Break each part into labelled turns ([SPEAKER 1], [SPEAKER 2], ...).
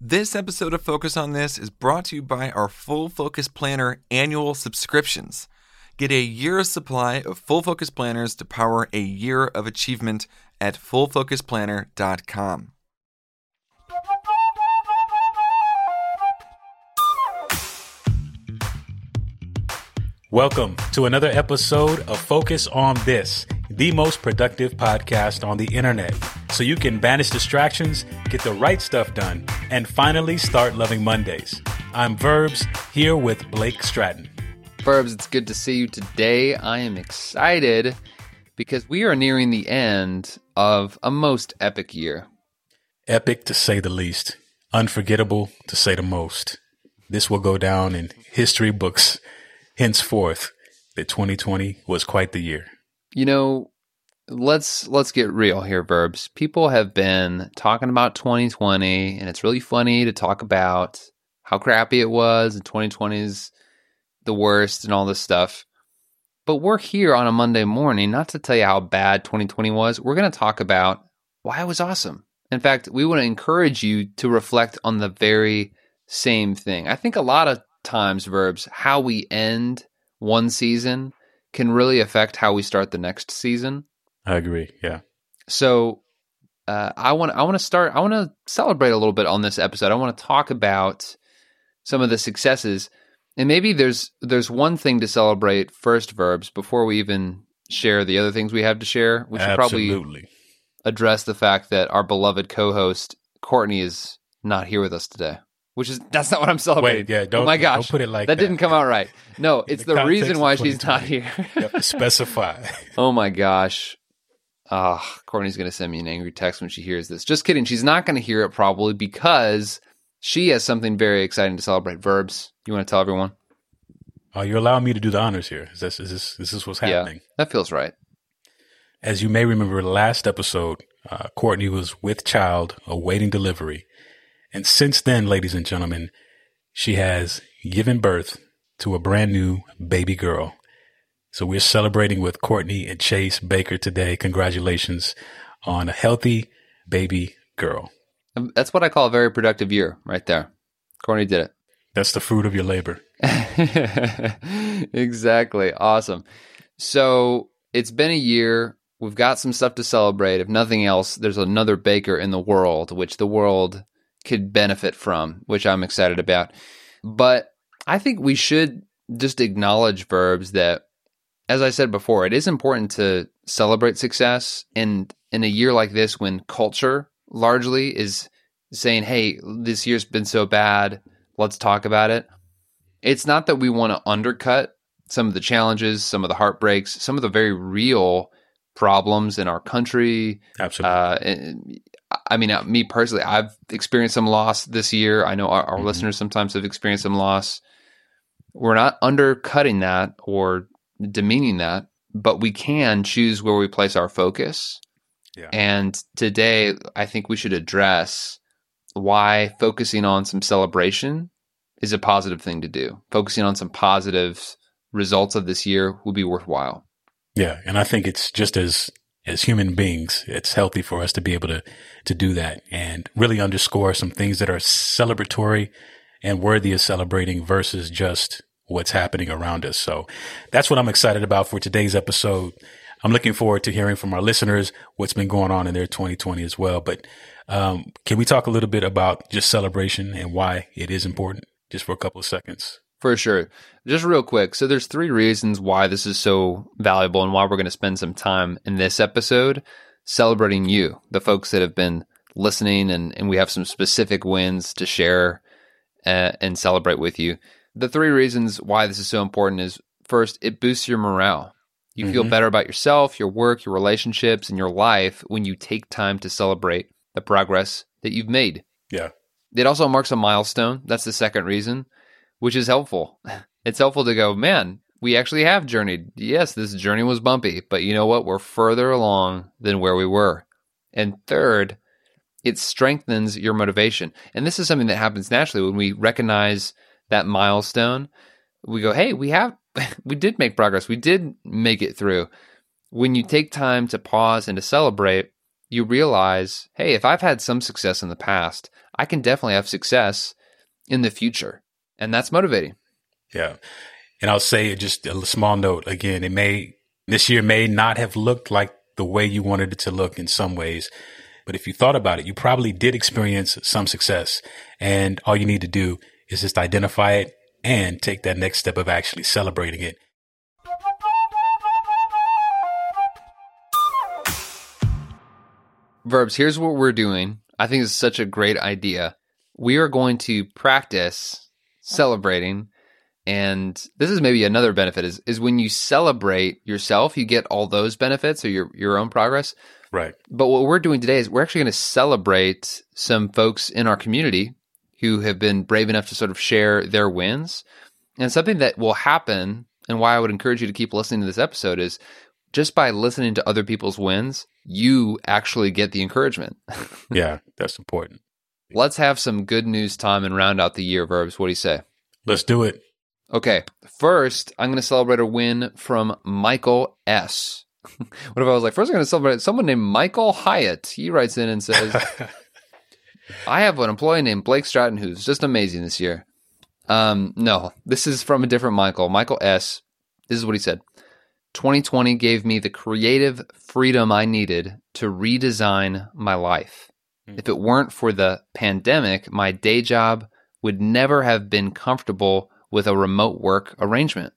[SPEAKER 1] This episode of Focus on This is brought to you by our Full Focus Planner annual subscriptions. Get a year's supply of Full Focus Planners to power a year of achievement at fullfocusplanner.com.
[SPEAKER 2] Welcome to another episode of Focus on This, the most productive podcast on the internet. So you can banish distractions, get the right stuff done, and finally start loving Mondays. I'm Verbs here with Blake Stratton.
[SPEAKER 3] Verbs, it's good to see you today. I am excited because we are nearing the end of a most epic year.
[SPEAKER 2] Epic to say the least, unforgettable to say the most. This will go down in history books henceforth that 2020 was quite the year.
[SPEAKER 3] You know, let's let's get real here verbs. People have been talking about 2020 and it's really funny to talk about how crappy it was and 2020 is the worst and all this stuff. But we're here on a Monday morning not to tell you how bad 2020 was. We're going to talk about why it was awesome. In fact, we want to encourage you to reflect on the very same thing. I think a lot of times verbs how we end one season can really affect how we start the next season.
[SPEAKER 2] I agree. Yeah.
[SPEAKER 3] So uh, I want I want to start. I want to celebrate a little bit on this episode. I want to talk about some of the successes, and maybe there's there's one thing to celebrate first verbs before we even share the other things we have to share. We should
[SPEAKER 2] Absolutely.
[SPEAKER 3] probably address the fact that our beloved co-host Courtney is not here with us today. Which is that's not what I'm celebrating.
[SPEAKER 2] Wait, yeah, don't,
[SPEAKER 3] oh my gosh,
[SPEAKER 2] don't put it like
[SPEAKER 3] that,
[SPEAKER 2] that.
[SPEAKER 3] didn't come out right. No, it's
[SPEAKER 2] the
[SPEAKER 3] the, reason why she's not here.
[SPEAKER 2] To specify.
[SPEAKER 3] Oh my gosh. Ah, Courtney's going to send me an angry text when she hears this. Just kidding. She's not going to hear it probably because she has something very exciting to celebrate. Verbs. You want to tell everyone?
[SPEAKER 2] Oh, you're allowing me to do the honors here. Is this, is this, is this what's happening?
[SPEAKER 3] Yeah, that feels right.
[SPEAKER 2] As you may remember, last episode, uh, Courtney was with child awaiting delivery. And since then, ladies and gentlemen, she has given birth to a brand new baby girl. So we're celebrating with Courtney and Chase Baker today. Congratulations on a healthy baby girl.
[SPEAKER 3] Um, That's what I call a very productive year right there. Courtney did it.
[SPEAKER 2] That's the fruit of your labor.
[SPEAKER 3] exactly. Awesome. So it's been a year. We've got some stuff to celebrate. If nothing else, there's another baker in the world, which the world could benefit from, which I'm excited about. But I think we should just acknowledge verbs that, as I said before, it is important to celebrate success. And in a year like this, when culture largely is saying, hey, this year's been so bad, let's talk about it. It's not that we want to undercut some of the challenges, some of the heartbreaks, some of the very real problems in our country,
[SPEAKER 2] Absolutely.
[SPEAKER 3] uh, I mean, uh, me personally, I've experienced some loss this year. I know our, our
[SPEAKER 2] Mhm.
[SPEAKER 3] listeners sometimes have experienced some loss. We're not undercutting that or demeaning that, but we can choose where we place our focus.
[SPEAKER 2] Yeah.
[SPEAKER 3] And today, I think we should address why focusing on some celebration is a positive thing to do. Focusing on some positive results of this year would be worthwhile.
[SPEAKER 2] Yeah, and I think it's just as as human beings, it's healthy for us to be able to to do that and really underscore some things that are celebratory and worthy of celebrating versus just what's happening around us. So that's what I'm excited about for today's episode. I'm looking forward to hearing from our listeners what's been going on in their 2020 as well. But um, can we talk a little bit about just celebration and why it is important, just for a couple of seconds?
[SPEAKER 3] For sure. Just real quick. So there's three reasons why this is so valuable and why we're going to spend some time in this episode celebrating you, the folks that have been listening and, and we have some specific wins to share uh, and celebrate with you. The three reasons why this is so important is first, it boosts your morale. You feel
[SPEAKER 2] Mhm.
[SPEAKER 3] better about yourself, your work, your relationships, and your life when you take time to celebrate the progress that you've made.
[SPEAKER 2] Yeah.
[SPEAKER 3] It also marks a milestone. That's the second reason, which is helpful. It's helpful to go, man, we actually have journeyed. Yes, this journey was bumpy, but you know what? We're further along than where we were. And third, it strengthens your motivation. And this is something that happens naturally when we recognize that milestone. We go, hey, we have, we did make progress. We did make it through. When you take time to pause and to celebrate, you realize, hey, if I've had some success in the past, I can definitely have success in the future. And that's motivating.
[SPEAKER 2] Yeah. And I'll say just a small note again, it may, this year may not have looked like the way you wanted it to look in some ways. But if you thought about it, you probably did experience some success. And all you need to do is just identify it and take that next step of actually celebrating it.
[SPEAKER 3] Verbs, here's what we're doing. I think it's such a great idea. We are going to practice celebrating. And this is maybe another benefit is, is when you celebrate yourself, you get all those benefits or your, your own progress.
[SPEAKER 2] Right.
[SPEAKER 3] But what we're doing today is we're actually going to celebrate some folks in our community who have been brave enough to sort of share their wins. And something that will happen, and why I would encourage you to keep listening to this episode is just by listening to other people's wins, you actually get the encouragement.
[SPEAKER 2] yeah, that's important.
[SPEAKER 3] Let's have some good news time and round out the year, Verbs. What do you say?
[SPEAKER 2] Let's do it.
[SPEAKER 3] Okay. First, I'm going to celebrate a win from Michael S. what if I was like, first I'm going to celebrate someone named Michael Hyatt. He writes in and says, I have an employee named Blake Stratton who's just amazing this year. Um, no, this is from a different Michael. Michael S. This is what he said. 2020 gave me the creative freedom I needed to redesign my life. Mm-hmm. If it weren't for the pandemic, my day job would never have been comfortable with a remote work arrangement.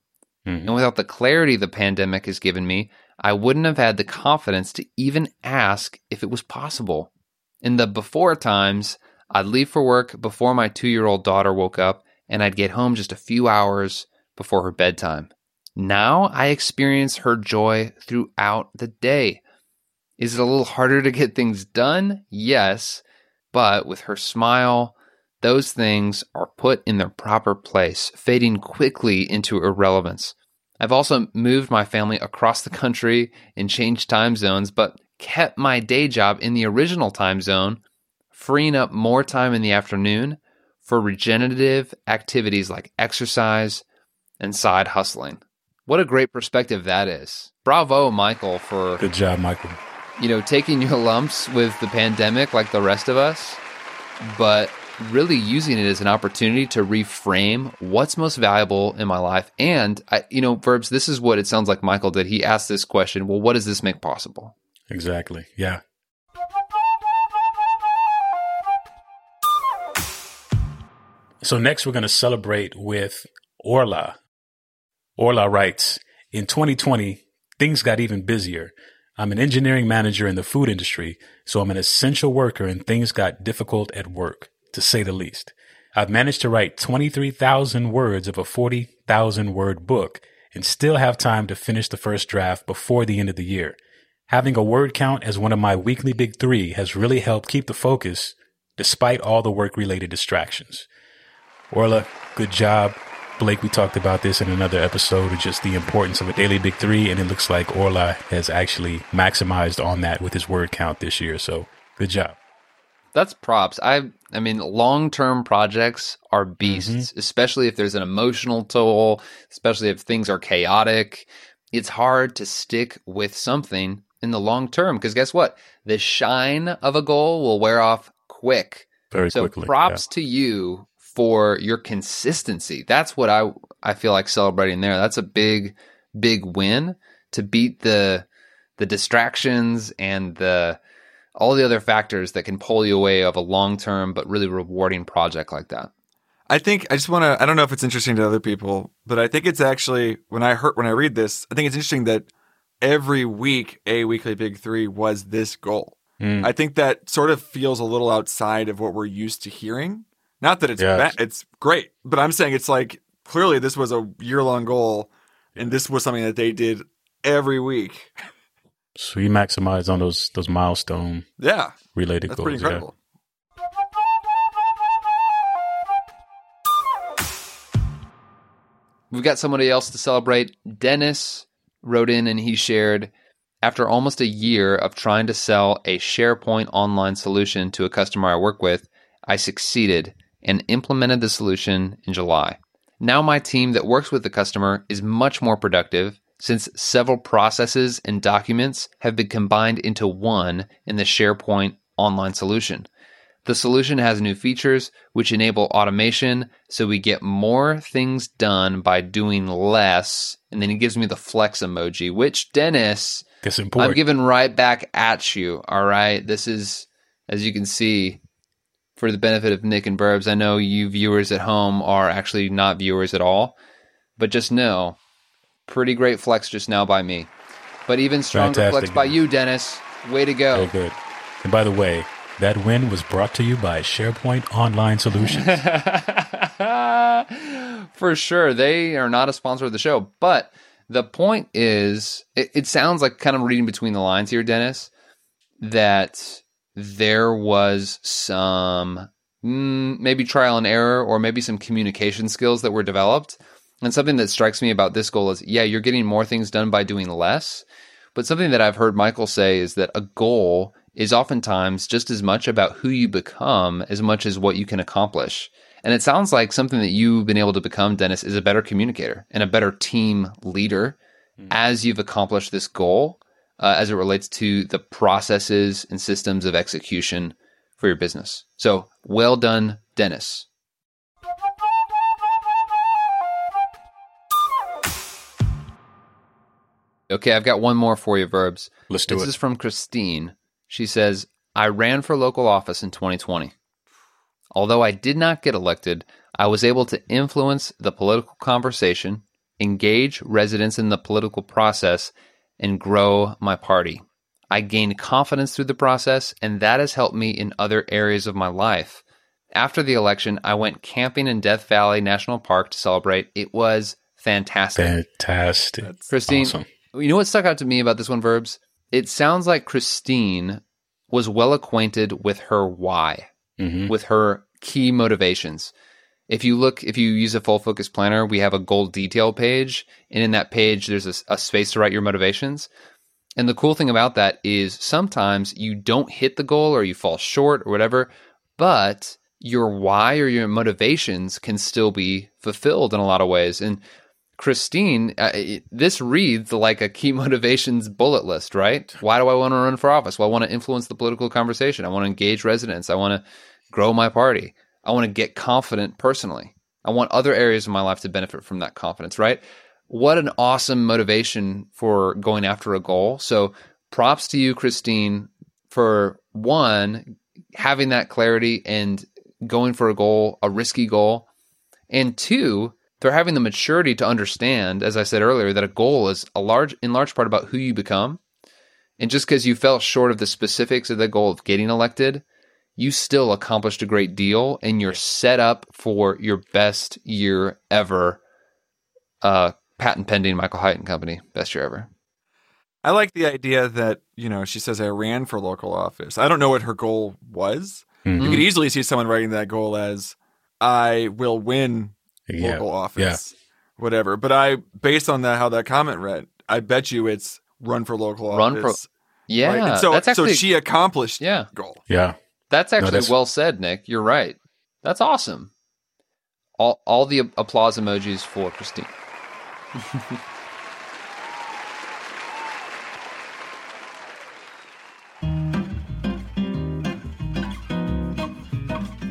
[SPEAKER 3] Mm-hmm. And without the clarity the pandemic has given me, I wouldn't have had the confidence to even ask if it was possible. In the before times, I'd leave for work before my two year old daughter woke up, and I'd get home just a few hours before her bedtime. Now I experience her joy throughout the day. Is it a little harder to get things done? Yes, but with her smile, those things are put in their proper place, fading quickly into irrelevance. I've also moved my family across the country and changed time zones, but kept my day job in the original time zone, freeing up more time in the afternoon for regenerative activities like exercise and side hustling. What a great perspective that is. Bravo, Michael, for
[SPEAKER 2] good job, Michael.
[SPEAKER 3] You know, taking your lumps with the pandemic like the rest of us, but really using it as an opportunity to reframe what's most valuable in my life. And I, you know, verbs. This is what it sounds like Michael did. He asked this question. Well, what does this make possible?
[SPEAKER 2] Exactly. Yeah. So next, we're going to celebrate with Orla. Orla writes, in 2020, things got even busier. I'm an engineering manager in the food industry, so I'm an essential worker and things got difficult at work, to say the least. I've managed to write 23,000 words of a 40,000 word book and still have time to finish the first draft before the end of the year. Having a word count as one of my weekly big three has really helped keep the focus despite all the work related distractions. Orla, good job. Blake, we talked about this in another episode of just the importance of a daily big three, and it looks like Orla has actually maximized on that with his word count this year. So good job.
[SPEAKER 3] That's props. I I mean, long term projects are beasts, mm-hmm. especially if there's an emotional toll, especially if things are chaotic. It's hard to stick with something in the long term because guess what? The shine of a goal will wear off quick.
[SPEAKER 2] Very
[SPEAKER 3] so
[SPEAKER 2] quickly.
[SPEAKER 3] props
[SPEAKER 2] yeah.
[SPEAKER 3] to you for your consistency. That's what I I feel like celebrating there. That's a big big win to beat the the distractions and the all the other factors that can pull you away of a long-term but really rewarding project like that.
[SPEAKER 1] I think I just want to I don't know if it's interesting to other people, but I think it's actually when I heard when I read this, I think it's interesting that every week a weekly big 3 was this goal. Mm. I think that sort of feels a little outside of what we're used to hearing. Not that it's yes. bad, it's great, but I'm saying it's like clearly this was a year long goal, and this was something that they did every week.
[SPEAKER 2] So you maximize on those those milestone
[SPEAKER 1] yeah
[SPEAKER 2] related
[SPEAKER 1] that's
[SPEAKER 2] goals.
[SPEAKER 1] Pretty incredible.
[SPEAKER 3] Yeah. We've got somebody else to celebrate. Dennis wrote in and he shared after almost a year of trying to sell a SharePoint online solution to a customer I work with, I succeeded and implemented the solution in July. Now, my team that works with the customer is much more productive, since several processes and documents have been combined into one in the SharePoint online solution. The solution has new features which enable automation so we get more things done by doing less. And then he gives me the flex emoji, which Dennis, I'm giving right back at you. All right. This is, as you can see, for the benefit of Nick and Verbs. I know you viewers at home are actually not viewers at all, but just know, pretty great flex just now by me. But even stronger
[SPEAKER 2] Fantastic.
[SPEAKER 3] flex by you, Dennis. Way to go.
[SPEAKER 2] Very good. And by the way, that win was brought to you by SharePoint Online Solutions.
[SPEAKER 3] For sure. They are not a sponsor of the show. But the point is, it, it sounds like kind of reading between the lines here, Dennis, that there was some mm, maybe trial and error or maybe some communication skills that were developed. And something that strikes me about this goal is yeah, you're getting more things done by doing less. But something that I've heard Michael say is that a goal is oftentimes just as much about who you become as much as what you can accomplish. And it sounds like something that you've been able to become, Dennis, is a better communicator and a better team leader as you've accomplished this goal uh, as it relates to the processes and systems of execution for your business. So well done, Dennis. Okay, I've got one more for you, verbs.
[SPEAKER 2] Let's do
[SPEAKER 3] this is from Christine. She says, I ran for local office in 2020. Although I did not get elected, I was able to influence the political conversation, engage residents in the political process, and grow my party. I gained confidence through the process, and that has helped me in other areas of my life. After the election, I went camping in Death Valley National Park to celebrate. It was fantastic.
[SPEAKER 2] Fantastic.
[SPEAKER 3] Christine,
[SPEAKER 2] Awesome.
[SPEAKER 3] you know what stuck out to me about this one, Verbs? It sounds like Christine was well acquainted with her why,
[SPEAKER 2] hmm
[SPEAKER 3] with her key motivations. If you look, if you use a full focus planner, we have a goal detail page. And in that page, there's a, a space to write your motivations. And the cool thing about that is sometimes you don't hit the goal or you fall short or whatever, but your why or your motivations can still be fulfilled in a lot of ways. And Christine, uh, it- this reads like a key motivations bullet list, right? Why do I want to run for office? Well, I want to influence the political conversation. I want to engage residents. I want to grow my party. I want to get confident personally. I want other areas of my life to benefit from that confidence, right? What an awesome motivation for going after a goal. So, props to you, Christine, for one, having that clarity and going for a goal, a risky goal. And two, they're having the maturity to understand, as I said earlier, that a goal is a large in large part about who you become. And just because you fell short of the specifics of the goal of getting elected, you still accomplished a great deal and you're set up for your best year ever. Uh, patent pending Michael Hyatt and Company, best year ever.
[SPEAKER 1] I like the idea that, you know, she says I ran for local office. I don't know what her goal was.
[SPEAKER 2] Mhm.
[SPEAKER 1] You could easily see someone writing that goal as I will win
[SPEAKER 2] Yeah.
[SPEAKER 1] local office. Whatever. But I based on that how that comment read, I bet you it's run for local
[SPEAKER 3] Run for-
[SPEAKER 1] office.
[SPEAKER 3] Yeah,
[SPEAKER 1] right? So
[SPEAKER 3] that's actually
[SPEAKER 1] so she accomplished
[SPEAKER 3] yeah.
[SPEAKER 1] goal.
[SPEAKER 2] Yeah.
[SPEAKER 3] That's actually
[SPEAKER 2] that's-
[SPEAKER 3] well said, Nick. You're right. That's awesome. All all the applause emojis for Christine.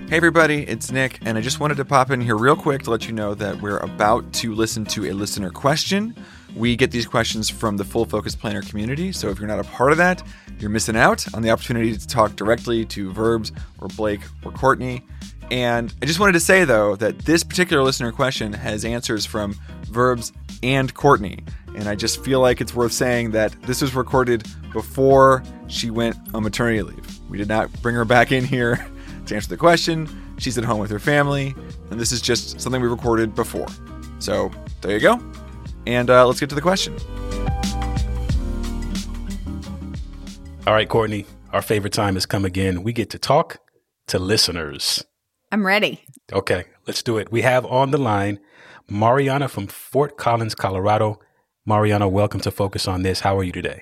[SPEAKER 1] Hey everybody, it's Nick, and I just wanted to pop in here real quick to let you know that we're about to listen to a listener question. We get these questions from the Full Focus Planner community, so if you're not a part of that, you're missing out on the opportunity to talk directly to Verbs or Blake or Courtney. And I just wanted to say though that this particular listener question has answers from Verbs and Courtney. And I just feel like it's worth saying that this was recorded before she went on maternity leave. We did not bring her back in here to answer the question. She's at home with her family, and this is just something we recorded before. So there you go. And uh, let's get to the question.
[SPEAKER 2] All right, Courtney, our favorite time has come again. We get to talk to listeners.
[SPEAKER 4] I'm ready.
[SPEAKER 2] Okay, let's do it. We have on the line Mariana from Fort Collins, Colorado. Mariana, welcome to Focus on This. How are you today?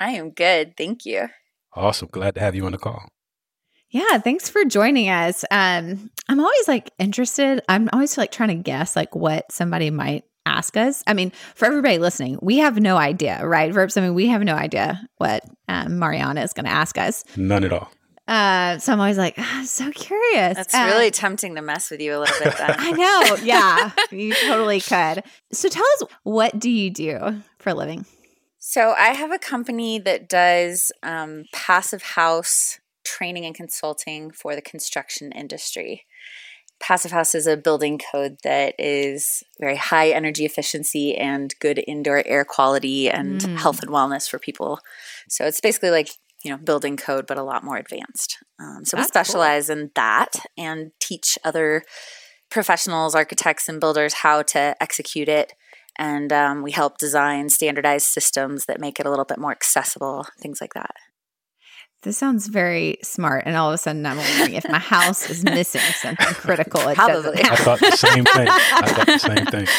[SPEAKER 4] I am good. Thank you.
[SPEAKER 2] Awesome. Glad to have you on the call.
[SPEAKER 4] Yeah, thanks for joining us. Um, I'm always like interested. I'm always like trying to guess like what somebody might ask us? I mean, for everybody listening, we have no idea, right? Verbs, I mean, we have no idea what um, Mariana is going to ask us.
[SPEAKER 2] None at all.
[SPEAKER 4] Uh, so I'm always like, oh, I'm so curious.
[SPEAKER 5] That's
[SPEAKER 4] Uh,
[SPEAKER 5] really tempting to mess with you a little bit then.
[SPEAKER 4] I know. Yeah, you totally could. So tell us, what do you do for a living?
[SPEAKER 5] So I have a company that does um, passive house training and consulting for the construction industry. Passive house is a building code that is very high energy efficiency and good indoor air quality and
[SPEAKER 4] Mm.
[SPEAKER 5] health and wellness for people. So it's basically like you know building code, but a lot more advanced. Um, so we
[SPEAKER 4] That's cool.
[SPEAKER 5] specialize in that and teach other professionals, architects, and builders how to execute it and um, we help design standardized systems that make it a little bit more accessible things like that
[SPEAKER 4] This sounds very smart. And all of a sudden, I'm wondering if my house is missing something critical. It
[SPEAKER 5] Probably.
[SPEAKER 4] doesn't
[SPEAKER 2] I thought the same thing. I thought the same thing.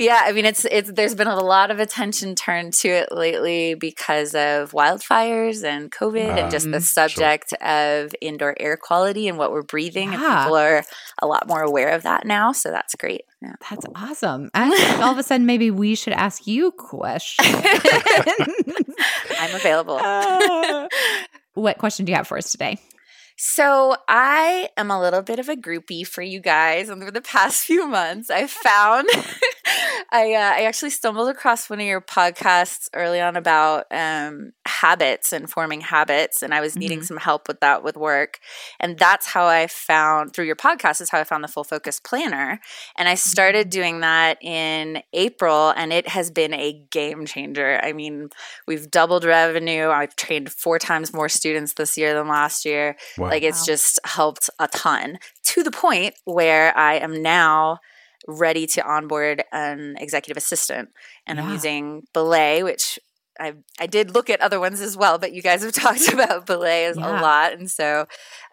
[SPEAKER 5] yeah i mean it's it's there's been a lot of attention turned to it lately because of wildfires and covid and just the
[SPEAKER 4] Um,
[SPEAKER 5] subject of indoor air quality and what we're breathing and people are a lot more aware of that now so that's great yeah.
[SPEAKER 4] That's awesome. I all of a sudden, maybe we should ask you questions.
[SPEAKER 5] i'm available
[SPEAKER 4] what question do you have for us today?
[SPEAKER 5] So I am a little bit of a groupie for you guys. Over the past few months, I've found I uh, I actually stumbled across one of your podcasts early on about um, habits and forming habits, and I was needing
[SPEAKER 4] Mhm.
[SPEAKER 5] some help with that with work, and that's how I found through your podcast is how I found the Full Focus Planner, and I started doing that in April, and it has been a game changer. I mean, we've doubled revenue. I've trained four times more students this year than last year.
[SPEAKER 2] Wow.
[SPEAKER 5] Like it's
[SPEAKER 4] Wow.
[SPEAKER 5] just helped a ton to the point where I am now ready to onboard an executive assistant. And I'm using Belay, which I I did look at other ones as well, but you guys have talked about Belay as
[SPEAKER 4] Yeah.
[SPEAKER 5] a lot. And so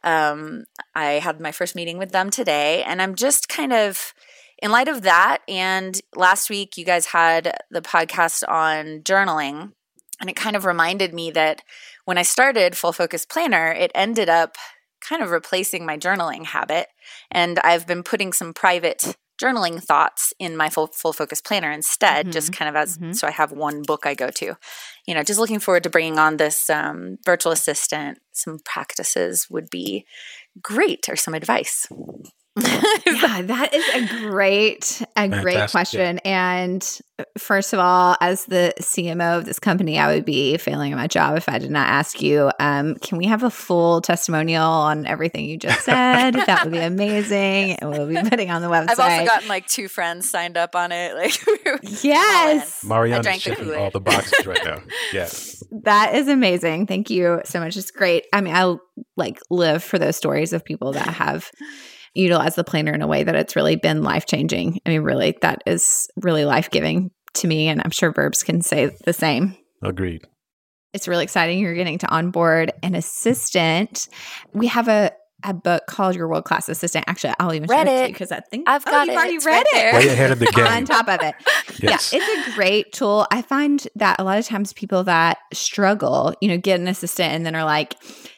[SPEAKER 5] um, I had my first meeting with them today, and I'm just kind of in light of that. And last week, you guys had the podcast on journaling, and it kind of reminded me that when I started Full Focus Planner, it ended up kind of replacing my journaling habit. And I've been putting some private journaling thoughts in my full, full focus planner instead, just kind of as
[SPEAKER 4] mhm.
[SPEAKER 5] so I have one book I go to. You know, just looking forward to bringing on this um, virtual assistant. Some practices would be great, or some advice.
[SPEAKER 4] yeah, that is a great, a great question. And uh, first of all, as the CMO of this company, I would be failing at my job if I did not ask you. Um, can we have a full testimonial on everything you just said? that would be amazing. And we'll be putting on the website.
[SPEAKER 5] I've also gotten like two friends signed up on it. Like,
[SPEAKER 4] yes,
[SPEAKER 5] I
[SPEAKER 2] Mariana's
[SPEAKER 5] drank the
[SPEAKER 2] checking all the boxes right now. Yes.
[SPEAKER 4] that is amazing. Thank you so much. It's great. I mean, I like live for those stories of people that have utilized the planner in a way that it's really been life changing. I mean, really, that is really life giving to me. And I'm sure Verbs can say the same.
[SPEAKER 2] Agreed.
[SPEAKER 4] It's really exciting. You're getting to onboard an assistant. We have a, a book called Your World Class Assistant. Actually, I'll even
[SPEAKER 5] Read
[SPEAKER 4] show it
[SPEAKER 5] it.
[SPEAKER 4] because I think
[SPEAKER 5] I've
[SPEAKER 4] Oh,
[SPEAKER 5] got
[SPEAKER 4] you've
[SPEAKER 5] it.
[SPEAKER 4] already
[SPEAKER 5] It's
[SPEAKER 4] read
[SPEAKER 5] right
[SPEAKER 4] it.
[SPEAKER 5] there.
[SPEAKER 2] Way ahead of the game.
[SPEAKER 4] on top of it.
[SPEAKER 2] Yes.
[SPEAKER 4] Yeah, it's a great tool. I find that a lot of times people that struggle, you know, get an assistant and then are like,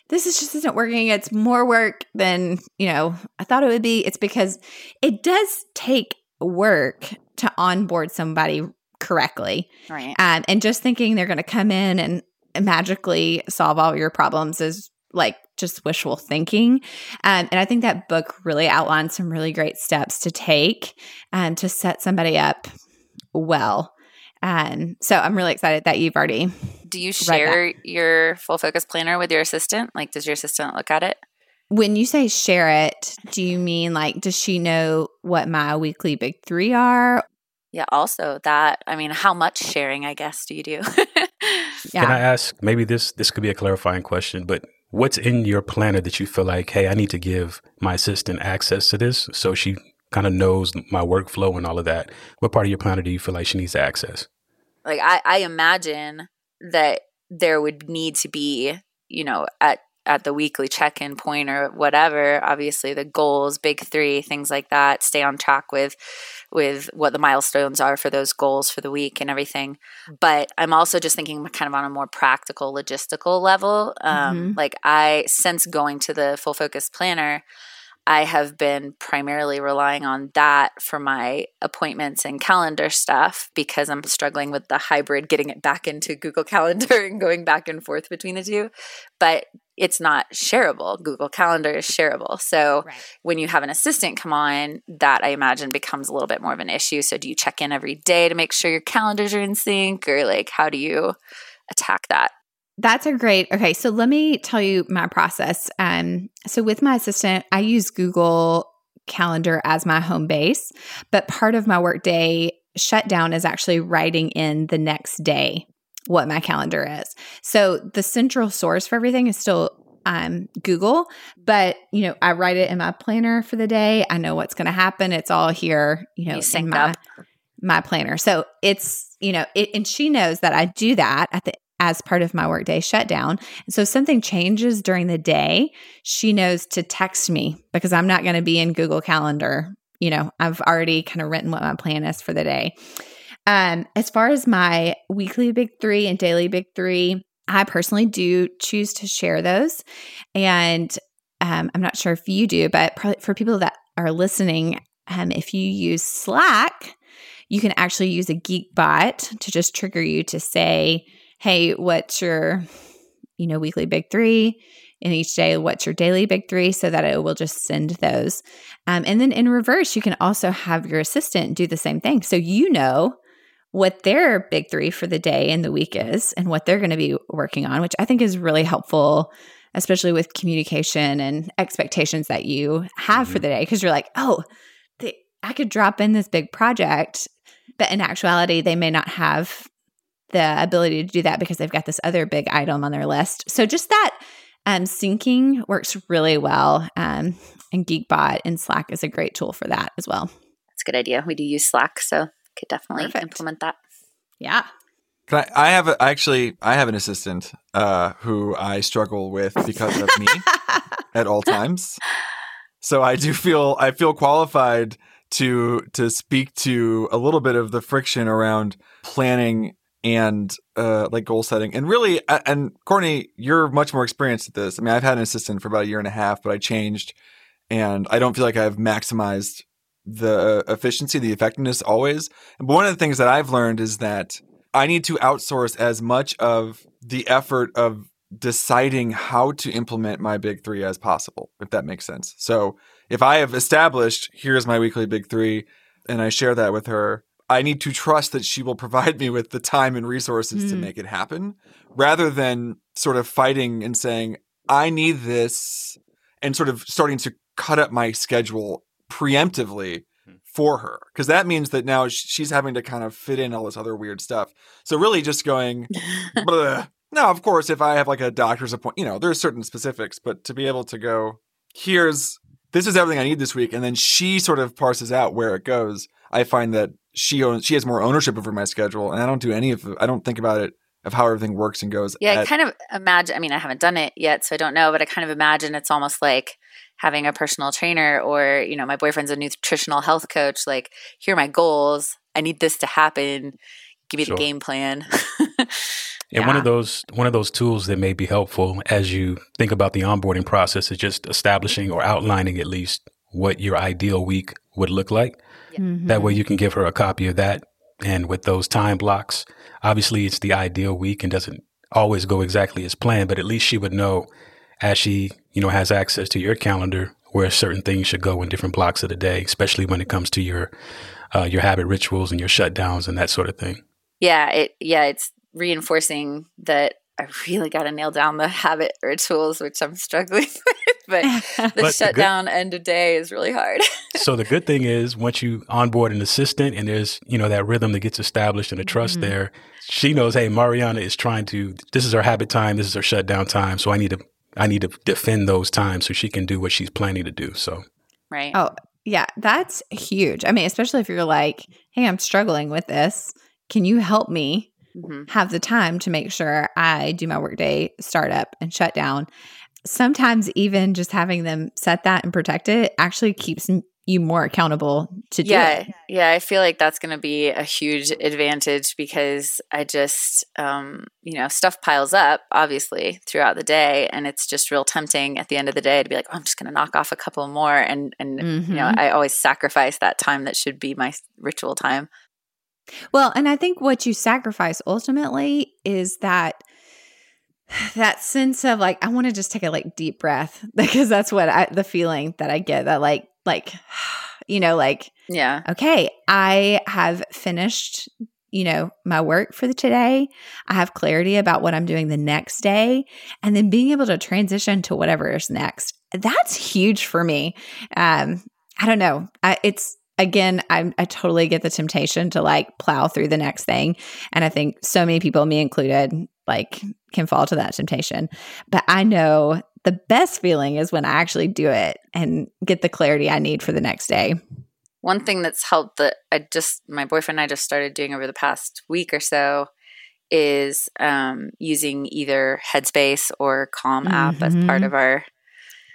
[SPEAKER 4] this is just isn't working. It's more work than, you know, I thought it would be. It's because it does take work to onboard somebody correctly.
[SPEAKER 5] Right.
[SPEAKER 4] Um, and just thinking they're going to come in and magically solve all your problems is like just wishful thinking. Um, and I think that book really outlines some really great steps to take um, to set somebody up well. Um, so I'm really excited that you've already.
[SPEAKER 5] Do you
[SPEAKER 4] that.
[SPEAKER 5] share your full focus planner with your assistant? Like, does your assistant look at it?
[SPEAKER 4] When you say share it, do you mean like, does she know what my weekly big three are?
[SPEAKER 5] Yeah. Also, that I mean, how much sharing? I guess do you do?
[SPEAKER 4] Yeah.
[SPEAKER 2] Can I ask? Maybe this this could be a clarifying question, but what's in your planner that you feel like, hey, I need to give my assistant access to this so she kind of knows my workflow and all of that? What part of your planner do you feel like she needs to access?
[SPEAKER 5] like I, I imagine that there would need to be you know at at the weekly check-in point or whatever obviously the goals big three things like that stay on track with with what the milestones are for those goals for the week and everything but i'm also just thinking kind of on a more practical logistical level um,
[SPEAKER 4] Mhm.
[SPEAKER 5] like i since going to the full focus planner I have been primarily relying on that for my appointments and calendar stuff because I'm struggling with the hybrid getting it back into Google Calendar and going back and forth between the two. But it's not shareable. Google Calendar is shareable. So right. when you have an assistant come on, that I imagine becomes a little bit more of an issue. So do you check in every day to make sure your calendars are in sync or like how do you attack that?
[SPEAKER 4] That's a great. Okay, so let me tell you my process. Um, so with my assistant, I use Google Calendar as my home base, but part of my workday shutdown is actually writing in the next day what my calendar is. So the central source for everything is still um, Google, but you know I write it in my planner for the day. I know what's going to happen. It's all here, you know,
[SPEAKER 5] you
[SPEAKER 4] in my
[SPEAKER 5] up.
[SPEAKER 4] my planner. So it's you know, it, and she knows that I do that at the as part of my workday shutdown. And so if something changes during the day, she knows to text me because I'm not going to be in Google Calendar. You know, I've already kind of written what my plan is for the day. Um, as far as my weekly big three and daily big three, I personally do choose to share those. And um, I'm not sure if you do, but for people that are listening, um, if you use Slack, you can actually use a Geekbot to just trigger you to say, hey, what's your, you know, weekly big three? And each day, what's your daily big three? So that it will just send those. Um, and then in reverse, you can also have your assistant do the same thing. So you know what their big three for the day and the week is and what they're going to be working on, which I think is really helpful, especially with communication and expectations that you have mm-hmm. for the day. Cause you're like, oh, they, I could drop in this big project, but in actuality, they may not have the ability to do that because they've got this other big item on their list. So just that um, syncing works really well. Um, and Geekbot and Slack is a great tool for that as well.
[SPEAKER 5] That's a good idea. We do use Slack, so could definitely Perfect. implement that.
[SPEAKER 4] Yeah.
[SPEAKER 1] Can I, I have a, actually I have an assistant uh, who I struggle with because of me at all times. So I do feel I feel qualified to to speak to a little bit of the friction around planning and uh, like goal setting. And really, and Courtney, you're much more experienced at this. I mean, I've had an assistant for about a year and a half, but I changed, and I don't feel like I've maximized the efficiency, the effectiveness always. But one of the things that I've learned is that I need to outsource as much of the effort of deciding how to implement my big three as possible, if that makes sense. So if I have established, here's my weekly big three, and I share that with her, I need to trust that she will provide me with the time and resources mm. to make it happen rather than sort of fighting and saying, I need this and sort of starting to cut up my schedule preemptively hmm. for her. Because that means that now she's having to kind of fit in all this other weird stuff. So really just going, now, of course, if I have like a doctor's appointment, you know, there's certain specifics, but to be able to go, here's, this is everything I need this week. And then she sort of parses out where it goes. I find that she owns she has more ownership over my schedule and I don't do any of I don't think about it of how everything works and goes.
[SPEAKER 5] Yeah, at, I kind of imagine I mean I haven't done it yet so I don't know but I kind of imagine it's almost like having a personal trainer or you know my boyfriend's a nutritional health coach like here are my goals I need this to happen give me sure. the game plan.
[SPEAKER 2] And yeah. one of those one of those tools that may be helpful as you think about the onboarding process is just establishing or outlining at least what your ideal week would look like. Mm-hmm. That way you can give her a copy of that. And with those time blocks, obviously it's the ideal week and doesn't always go exactly as planned, but at least she would know as she, you know, has access to your calendar where certain things should go in different blocks of the day, especially when it comes to your uh, your habit rituals and your shutdowns and that sort of thing.
[SPEAKER 5] Yeah, it yeah, it's reinforcing that I really got to nail down the habit rituals, which I'm struggling with. But the but shutdown the good, end of day is really hard.
[SPEAKER 2] so the good thing is once you onboard an assistant and there's, you know, that rhythm that gets established and the trust mm-hmm. there, she knows, hey, Mariana is trying to this is her habit time, this is her shutdown time. So I need to I need to defend those times so she can do what she's planning to do. So
[SPEAKER 5] Right.
[SPEAKER 4] Oh, yeah, that's huge. I mean, especially if you're like, hey, I'm struggling with this. Can you help me? Mm-hmm. have the time to make sure I do my workday startup and shut down. Sometimes even just having them set that and protect it actually keeps you more accountable to do
[SPEAKER 5] yeah,
[SPEAKER 4] it.
[SPEAKER 5] Yeah, I feel like that's going to be a huge advantage because I just, um, you know, stuff piles up obviously throughout the day, and it's just real tempting at the end of the day to be like, oh, I'm just going to knock off a couple more, and and mm-hmm. you know,
[SPEAKER 4] Mm-hmm.
[SPEAKER 5] I always sacrifice that time that should be my ritual time.
[SPEAKER 4] Well, and I think what you sacrifice ultimately is that that sense of like I want to just take a like deep breath because that's what I the feeling that I get that like like you know like
[SPEAKER 5] Yeah,
[SPEAKER 4] okay, I have finished you know my work for the today. I have clarity about what I'm doing the next day and then being able to transition to whatever is next. That's huge for me. Um I don't know. I, it's again, I, I totally get the temptation to like plow through the next thing. And I think so many people, me included, like can fall to that temptation. But I know the best feeling is when I actually do it and get the clarity I need for the next day.
[SPEAKER 5] one thing that's helped that I just my boyfriend and I just started doing over the past week or so is um, using either Headspace or Calm app as part
[SPEAKER 4] Mhm.
[SPEAKER 5] of our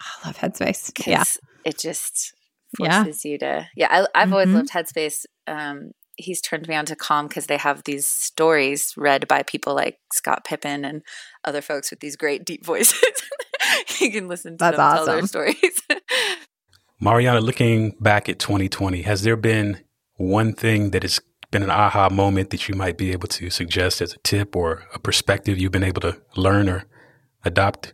[SPEAKER 4] I love Headspace. Yeah.
[SPEAKER 5] it just
[SPEAKER 4] Yeah.
[SPEAKER 5] you to yeah I, i've always
[SPEAKER 4] Mhm.
[SPEAKER 5] loved headspace um, he's turned me on to calm because they have these stories read by people like scott pippen and other folks with these great deep voices you can listen to
[SPEAKER 4] That's
[SPEAKER 5] them tell their
[SPEAKER 4] awesome.
[SPEAKER 5] stories
[SPEAKER 2] Mariana, looking back at 2020, has there been one thing that has been an aha moment that you might be able to suggest as a tip or a perspective you've been able to learn or adopt?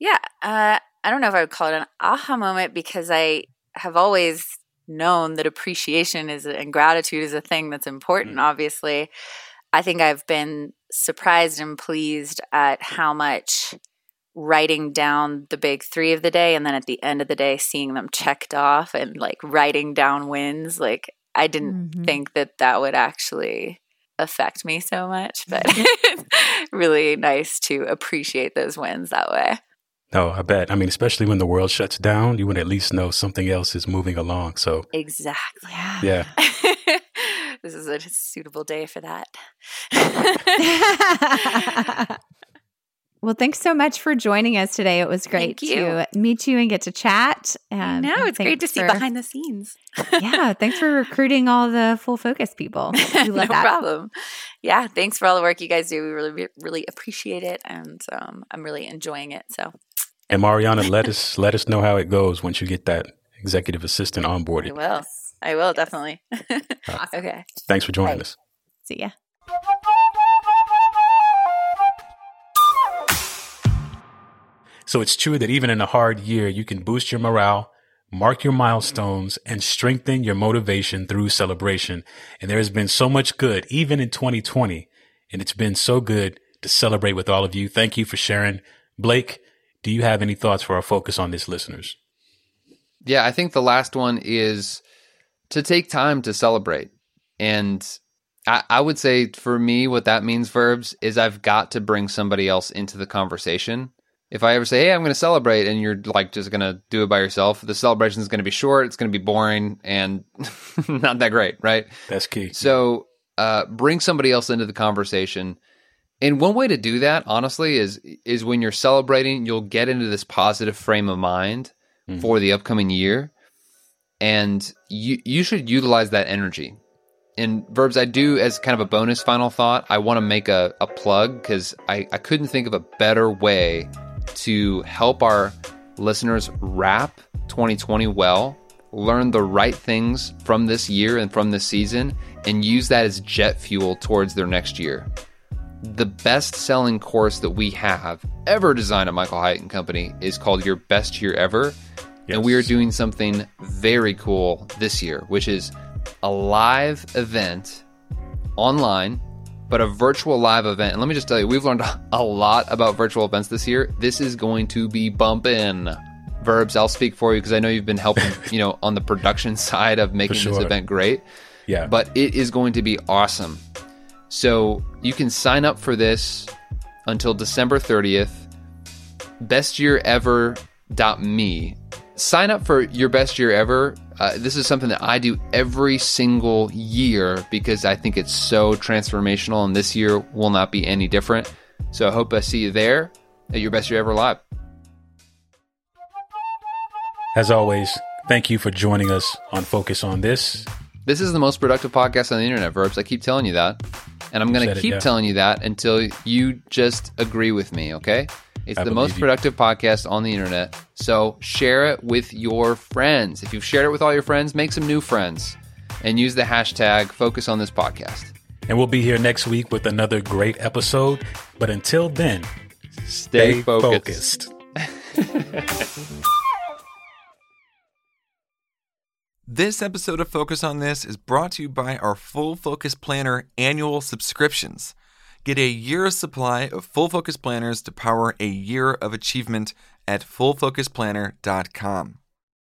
[SPEAKER 5] yeah uh, i don't know if i would call it an aha moment because i have always known that appreciation is and gratitude is a thing that's important obviously. I think i've been surprised and pleased at how much writing down the big three of the day and then at the end of the day seeing them checked off and like writing down wins. Like i didn't
[SPEAKER 4] Mhm.
[SPEAKER 5] think that that would actually affect me so much but really nice to appreciate those wins that way
[SPEAKER 2] No, I bet. I mean, especially when the world shuts down, you would at least know something else is moving along. So,
[SPEAKER 5] exactly
[SPEAKER 4] Yeah.
[SPEAKER 2] yeah.
[SPEAKER 5] this is a suitable day for that
[SPEAKER 4] well, thanks so much for joining us today. It was great to meet you and get to chat. Um,
[SPEAKER 5] no it's great to
[SPEAKER 4] thanks
[SPEAKER 5] see behind the scenes
[SPEAKER 4] yeah, thanks for recruiting all the full focus people. We
[SPEAKER 5] no
[SPEAKER 4] that.
[SPEAKER 5] problem. Yeah, thanks for all the work you guys do. We really, really appreciate it, and um, I'm really enjoying it. So
[SPEAKER 2] And Mariana, let us let us know how it goes once you get that executive assistant onboarded.
[SPEAKER 5] I will. I will definitely.
[SPEAKER 4] Awesome.
[SPEAKER 5] okay.
[SPEAKER 2] Thanks for joining
[SPEAKER 5] Right.
[SPEAKER 2] us.
[SPEAKER 4] See ya.
[SPEAKER 2] So it's true that even in a hard year, you can boost your morale, mark your milestones, and strengthen your motivation through celebration. And there has been so much good, even in 2020. And it's been so good to celebrate with all of you. Thank you for sharing. Blake, do you have any thoughts for our focus on this listeners?
[SPEAKER 3] Yeah, I think the last one is to take time to celebrate. And I, I would say for me, what that means, verbs, is I've got to bring somebody else into the conversation. If I ever say, hey, I'm going to celebrate, and you're like just going to do it by yourself, the celebration is going to be short, it's going to be boring, and not that great, right?
[SPEAKER 2] That's key.
[SPEAKER 3] So uh, bring somebody else into the conversation. And one way to do that, honestly, is is when you're celebrating, you'll get into this positive frame of mind
[SPEAKER 2] Mhm.
[SPEAKER 3] for the upcoming year, and you you should utilize that energy. And verbs, I do as kind of a bonus final thought. I want to make a, a plug because I, I couldn't think of a better way to help our listeners wrap 2020 well, learn the right things from this year and from this season, and use that as jet fuel towards their next year. The best selling course that we have ever designed at Michael Hyatt and Company is called Your Best Year Ever. And we are doing something very cool this year, which is a live event online, but a virtual live event. And let me just tell you, we've learned a lot about virtual events this year. This is going to be bumping. Verbs, I'll speak for you because I know you've been helping, you know, on the production side of making this event great.
[SPEAKER 2] Yeah.
[SPEAKER 3] But it is going to be awesome. So you can sign up for this until December 30th. Bestyearever.me. Sign up for your best year ever. Uh, this is something that I do every single year because I think it's so transformational, and this year will not be any different. So I hope I see you there at your best year ever live.
[SPEAKER 2] As always, Thank you for joining us on Focus on This.
[SPEAKER 3] This is the most productive podcast on the internet, Verbs. I keep telling you that. And I'm going to
[SPEAKER 2] it,
[SPEAKER 3] keep
[SPEAKER 2] yeah.
[SPEAKER 3] telling you that until you just agree with me, okay? It's
[SPEAKER 2] I
[SPEAKER 3] the most
[SPEAKER 2] you.
[SPEAKER 3] productive podcast on the internet. So share it with your friends. If you've shared it with all your friends, make some new friends and use the hashtag focus on this podcast.
[SPEAKER 2] And we'll be here next week with another great episode. But until then,
[SPEAKER 3] Stay, focused.
[SPEAKER 2] focused.
[SPEAKER 1] This episode of Focus on This is brought to you by our Full Focus Planner annual subscriptions. Get a year's supply of Full Focus Planners to power a year of achievement at fullfocusplanner.com.